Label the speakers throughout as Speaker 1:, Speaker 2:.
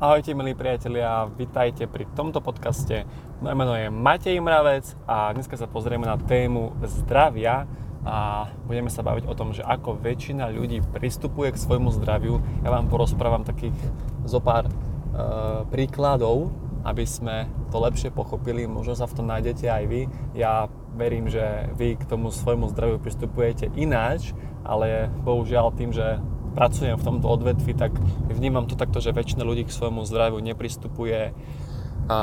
Speaker 1: Ahojte milí priatelia, vitajte pri tomto podcaste. Moje meno je Matej Mravec a dneska sa pozrieme na tému zdravia a budeme sa baviť o tom, že ako väčšina ľudí pristupuje k svojmu zdraviu. Ja vám porozprávam takých zo pár e, príkladov, aby sme to lepšie pochopili. Možno sa v tom nájdete aj vy. Ja verím, že vy k tomu svojmu zdraviu pristupujete ináč, ale bohužiaľ tým, že pracujem v tomto odvetvi, tak vnímam to takto, že väčšina ľudí k svojmu zdraviu nepristupuje a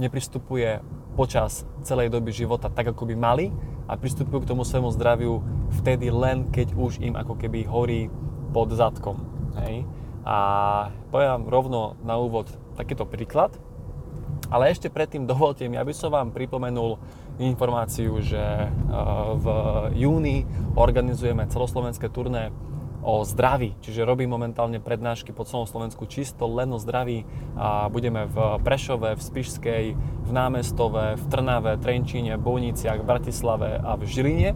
Speaker 1: nepristupuje počas celej doby života tak, ako by mali a pristupujú k tomu svojmu zdraviu vtedy len, keď už im ako keby horí pod zadkom. Hej? A poviem rovno na úvod takýto príklad, ale ešte predtým dovolte mi, aby som vám pripomenul informáciu, že v júni organizujeme celoslovenské turné o zdraví, čiže robím momentálne prednášky po celom Slovensku čisto len o zdraví. A budeme v Prešove, v Spišskej, v Námestove, v Trnave, Trenčíne, Bojniciach, v Bratislave a v Žiline.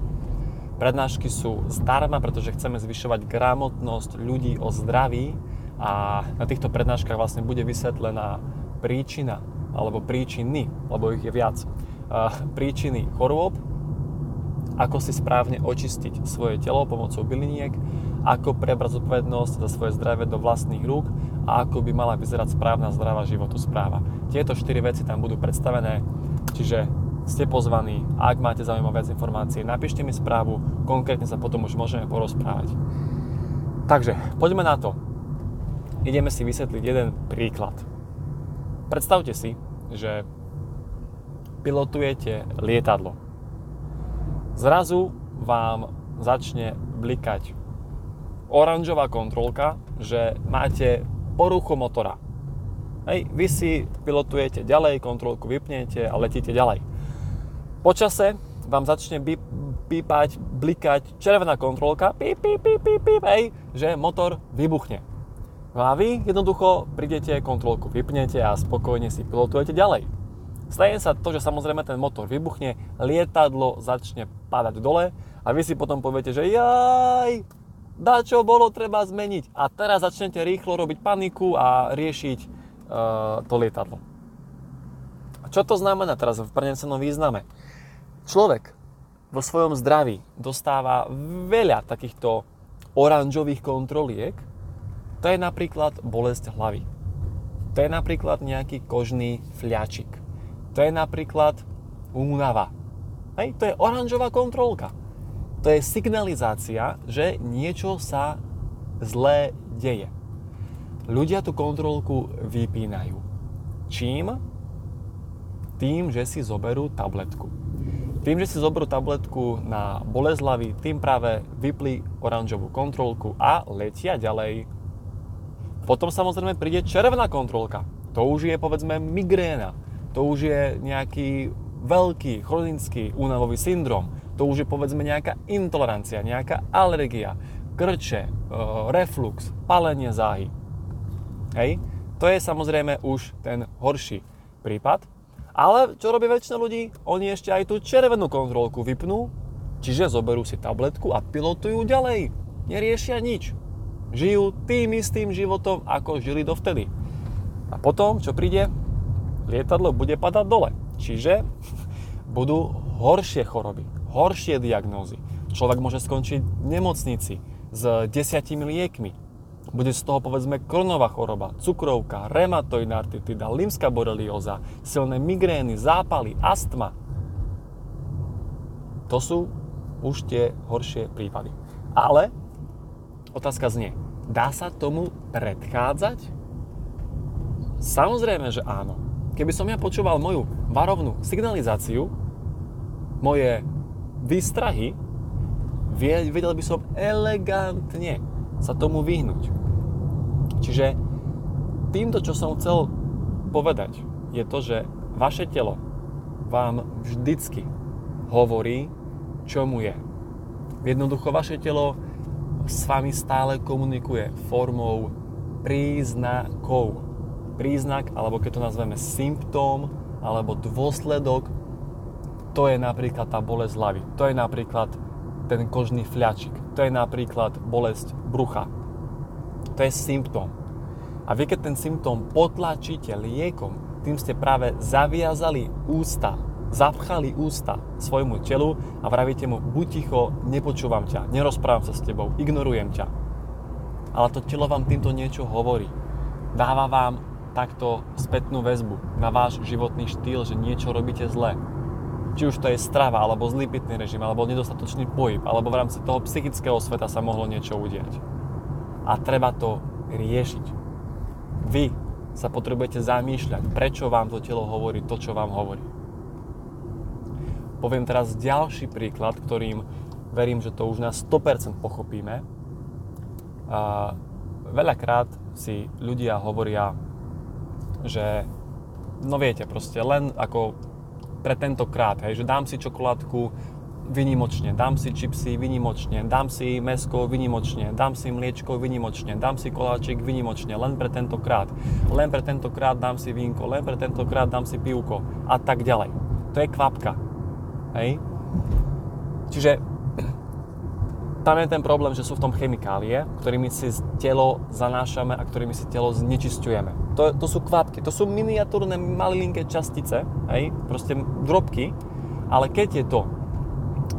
Speaker 1: Prednášky sú zdarma, pretože chceme zvyšovať gramotnosť ľudí o zdraví. A na týchto prednáškach vlastne bude vysvetlená príčina alebo príčiny, lebo ich je viac, príčiny chorôb, ako si správne očistiť svoje telo pomocou byliniek, ako prebrať zodpovednosť za svoje zdravie do vlastných rúk a ako by mala vyzerať správna zdravá správa. Tieto štyri veci tam budú predstavené, čiže ste pozvaní. Ak máte zaujímavé viac informácie, napíšte mi správu, konkrétne sa potom už môžeme porozprávať. Takže, poďme na to. Ideme si vysvetliť jeden príklad. Predstavte si, že pilotujete lietadlo. Zrazu vám začne blikať oranžová kontrolka, že máte poruchu motora. Hej, vy si pilotujete ďalej, kontrolku vypnete a letíte ďalej. Počase vám začne pípať, blikať červená kontrolka, píp, píp, píp, píp, píp, hej, že motor vybuchne. No a vy jednoducho prídete, kontrolku vypnete a spokojne si pilotujete ďalej. Stane sa to, že samozrejme ten motor vybuchne, lietadlo začne padať dole a vy si potom poviete, že jaj, dá čo bolo treba zmeniť. A teraz začnete rýchlo robiť paniku a riešiť uh, to lietadlo. Čo to znamená teraz v prenesenom význame? Človek vo svojom zdraví dostáva veľa takýchto oranžových kontroliek. To je napríklad bolesť hlavy. To je napríklad nejaký kožný fľačik. To je napríklad únava. Hej, to je oranžová kontrolka to je signalizácia, že niečo sa zlé deje. Ľudia tú kontrolku vypínajú. Čím? Tým, že si zoberú tabletku. Tým, že si zoberú tabletku na bolesť hlavy, tým práve vypli oranžovú kontrolku a letia ďalej. Potom samozrejme príde červená kontrolka. To už je povedzme migréna. To už je nejaký veľký chronický únavový syndrom to už je povedzme nejaká intolerancia, nejaká alergia, krče, e, reflux, palenie záhy. Hej? To je samozrejme už ten horší prípad. Ale čo robí väčšina ľudí? Oni ešte aj tú červenú kontrolku vypnú, čiže zoberú si tabletku a pilotujú ďalej. Neriešia nič. Žijú tým istým životom, ako žili dovtedy. A potom, čo príde? Lietadlo bude padať dole. Čiže budú horšie choroby horšie diagnózy. Človek môže skončiť v nemocnici s desiatimi liekmi. Bude z toho povedzme kronová choroba, cukrovka, reumatoidná artritida, limská borelióza, silné migrény, zápaly, astma. To sú už tie horšie prípady. Ale otázka znie, dá sa tomu predchádzať? Samozrejme, že áno. Keby som ja počúval moju varovnú signalizáciu, moje výstrahy, vedel by som elegantne sa tomu vyhnúť. Čiže týmto, čo som chcel povedať, je to, že vaše telo vám vždycky hovorí, čo je. Jednoducho vaše telo s vami stále komunikuje formou príznakov. Príznak, alebo keď to nazveme symptóm, alebo dôsledok to je napríklad tá bolesť hlavy, to je napríklad ten kožný fľačik, to je napríklad bolesť brucha. To je symptóm. A vy keď ten symptóm potlačíte liekom, tým ste práve zaviazali ústa, zapchali ústa svojmu telu a vravíte mu, buď ticho, nepočúvam ťa, nerozprávam sa s tebou, ignorujem ťa. Ale to telo vám týmto niečo hovorí. Dáva vám takto spätnú väzbu na váš životný štýl, že niečo robíte zle či už to je strava, alebo zlý pitný režim, alebo nedostatočný pohyb, alebo v rámci toho psychického sveta sa mohlo niečo udiať. A treba to riešiť. Vy sa potrebujete zamýšľať, prečo vám to telo hovorí to, čo vám hovorí. Poviem teraz ďalší príklad, ktorým verím, že to už na 100% pochopíme. A veľakrát si ľudia hovoria, že no viete, proste len ako pre tentokrát, hej, že dám si čokoládku vynimočne, dám si čipsy vynimočne, dám si mesko vynimočne, dám si mliečko vynimočne, dám si koláčik vynimočne, len pre tentokrát, len pre tentokrát dám si vínko, len pre tentokrát dám si pivko a tak ďalej. To je kvapka. Hej? Čiže tam je ten problém, že sú v tom chemikálie, ktorými si telo zanášame a ktorými si telo znečisťujeme. To, to sú kvapky, to sú miniatúrne malilinké častice, hej, proste drobky, ale keď je to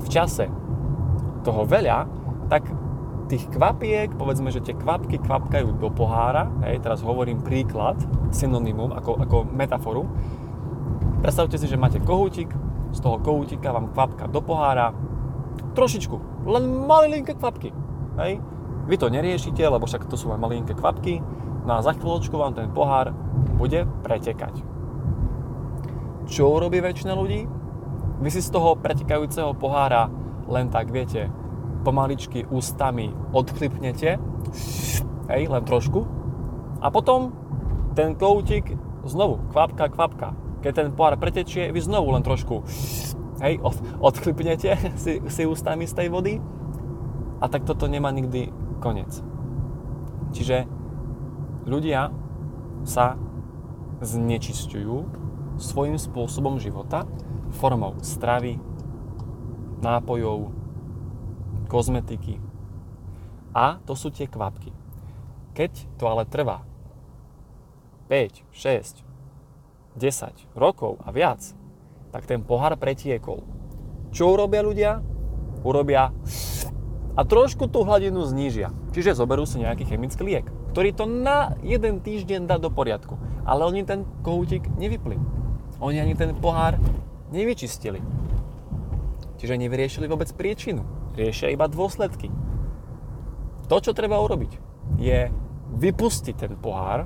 Speaker 1: v čase toho veľa, tak tých kvapiek, povedzme, že tie kvapky kvapkajú do pohára, hej, teraz hovorím príklad, synonymum, ako, ako metaforu. Predstavte si, že máte kohútik, z toho kohútika vám kvapka do pohára, trošičku, len malinké kvapky. Hej? Vy to neriešite, lebo však to sú len malinké kvapky, no a za chvíľočku vám ten pohár bude pretekať. Čo urobí väčšina ľudí? Vy si z toho pretekajúceho pohára len tak, viete, pomaličky ústami odchlipnete, hej, len trošku, a potom ten koutík znovu, kvapka, kvapka. Keď ten pohár pretečie, vy znovu len trošku hej, od, odchlipnete si, si ústami z tej vody a tak toto nemá nikdy koniec. Čiže ľudia sa znečisťujú svojím spôsobom života formou stravy, nápojov, kozmetiky. A to sú tie kvapky. Keď to ale trvá 5, 6, 10 rokov a viac, tak ten pohár pretiekol. Čo urobia ľudia? Urobia a trošku tú hladinu znížia. Čiže zoberú si nejaký chemický liek, ktorý to na jeden týždeň dá do poriadku. Ale oni ten kohútik nevypli. Oni ani ten pohár nevyčistili. Čiže nevyriešili vôbec príčinu. Riešia iba dôsledky. To, čo treba urobiť, je vypustiť ten pohár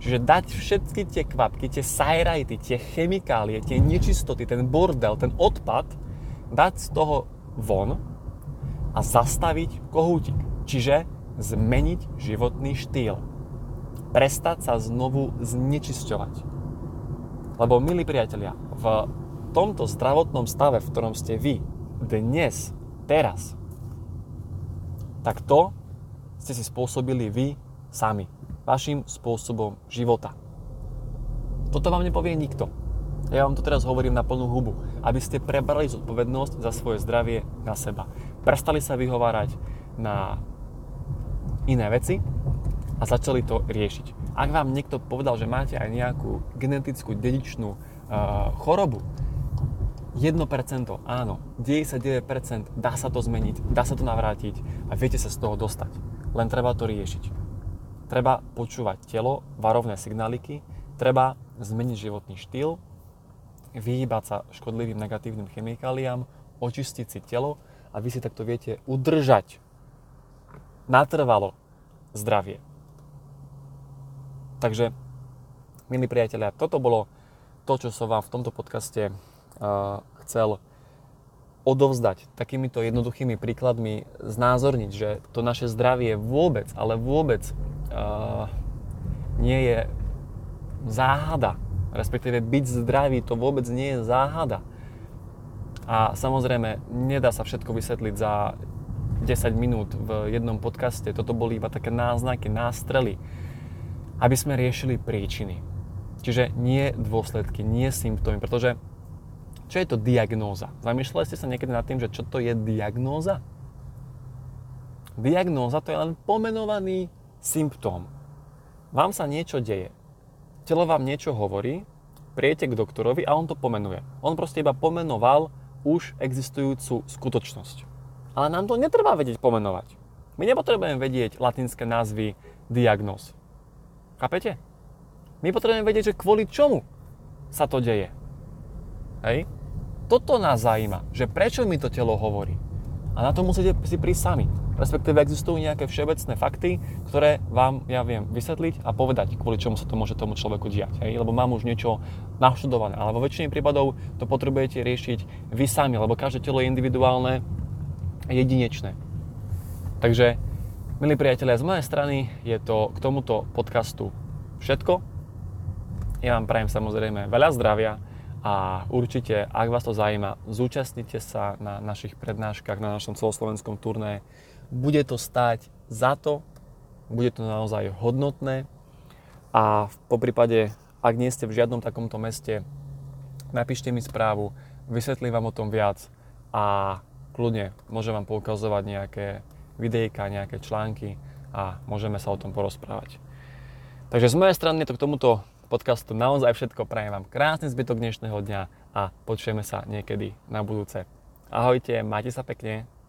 Speaker 1: Čiže dať všetky tie kvapky, tie sajrajty, tie chemikálie, tie nečistoty, ten bordel, ten odpad, dať z toho von a zastaviť kohútik. Čiže zmeniť životný štýl. Prestať sa znovu znečisťovať. Lebo, milí priatelia, v tomto zdravotnom stave, v ktorom ste vy dnes, teraz, tak to ste si spôsobili vy sami vašim spôsobom života. Toto vám nepovie nikto. Ja vám to teraz hovorím na plnú hubu, aby ste prebrali zodpovednosť za svoje zdravie na seba. Prestali sa vyhovárať na iné veci a začali to riešiť. Ak vám niekto povedal, že máte aj nejakú genetickú dedičnú uh, chorobu, 1% áno, 99% dá sa to zmeniť, dá sa to navrátiť a viete sa z toho dostať. Len treba to riešiť. Treba počúvať telo, varovné signáliky, treba zmeniť životný štýl, vyhýbať sa škodlivým negatívnym chemikáliám, očistiť si telo a vy si takto viete udržať natrvalo zdravie. Takže, milí priatelia, toto bolo to, čo som vám v tomto podcaste uh, chcel odovzdať takýmito jednoduchými príkladmi, znázorniť, že to naše zdravie vôbec, ale vôbec nie je záhada. Respektíve byť zdravý to vôbec nie je záhada. A samozrejme, nedá sa všetko vysvetliť za 10 minút v jednom podcaste. Toto boli iba také náznaky, nástrely, aby sme riešili príčiny. Čiže nie dôsledky, nie symptómy, pretože čo je to diagnóza? Zamýšľali ste sa niekedy nad tým, že čo to je diagnóza? Diagnóza to je len pomenovaný symptóm. vám sa niečo deje. Telo vám niečo hovorí, prijete k doktorovi a on to pomenuje. On proste iba pomenoval už existujúcu skutočnosť. Ale nám to netreba vedieť pomenovať. My nepotrebujeme vedieť latinské názvy diagnóz. Chápete? My potrebujeme vedieť, že kvôli čomu sa to deje. Hej? Toto nás zaujíma, že prečo mi to telo hovorí. A na to musíte si prísť sami. Respektíve existujú nejaké všeobecné fakty, ktoré vám ja viem vysvetliť a povedať, kvôli čomu sa to môže tomu človeku diať. Hej? Lebo mám už niečo naštudované. Ale vo väčšine prípadov to potrebujete riešiť vy sami, lebo každé telo je individuálne, jedinečné. Takže, milí priatelia, z mojej strany je to k tomuto podcastu všetko. Ja vám prajem samozrejme veľa zdravia a určite, ak vás to zaujíma, zúčastnite sa na našich prednáškach, na našom celoslovenskom turné. Bude to stáť za to, bude to naozaj hodnotné a po prípade, ak nie ste v žiadnom takomto meste, napíšte mi správu, vysvetlím vám o tom viac a kľudne môžem vám poukazovať nejaké videjka, nejaké články a môžeme sa o tom porozprávať. Takže z mojej strany to k tomuto podcastu naozaj všetko. Prajem vám krásny zbytok dnešného dňa a počujeme sa niekedy na budúce. Ahojte, majte sa pekne.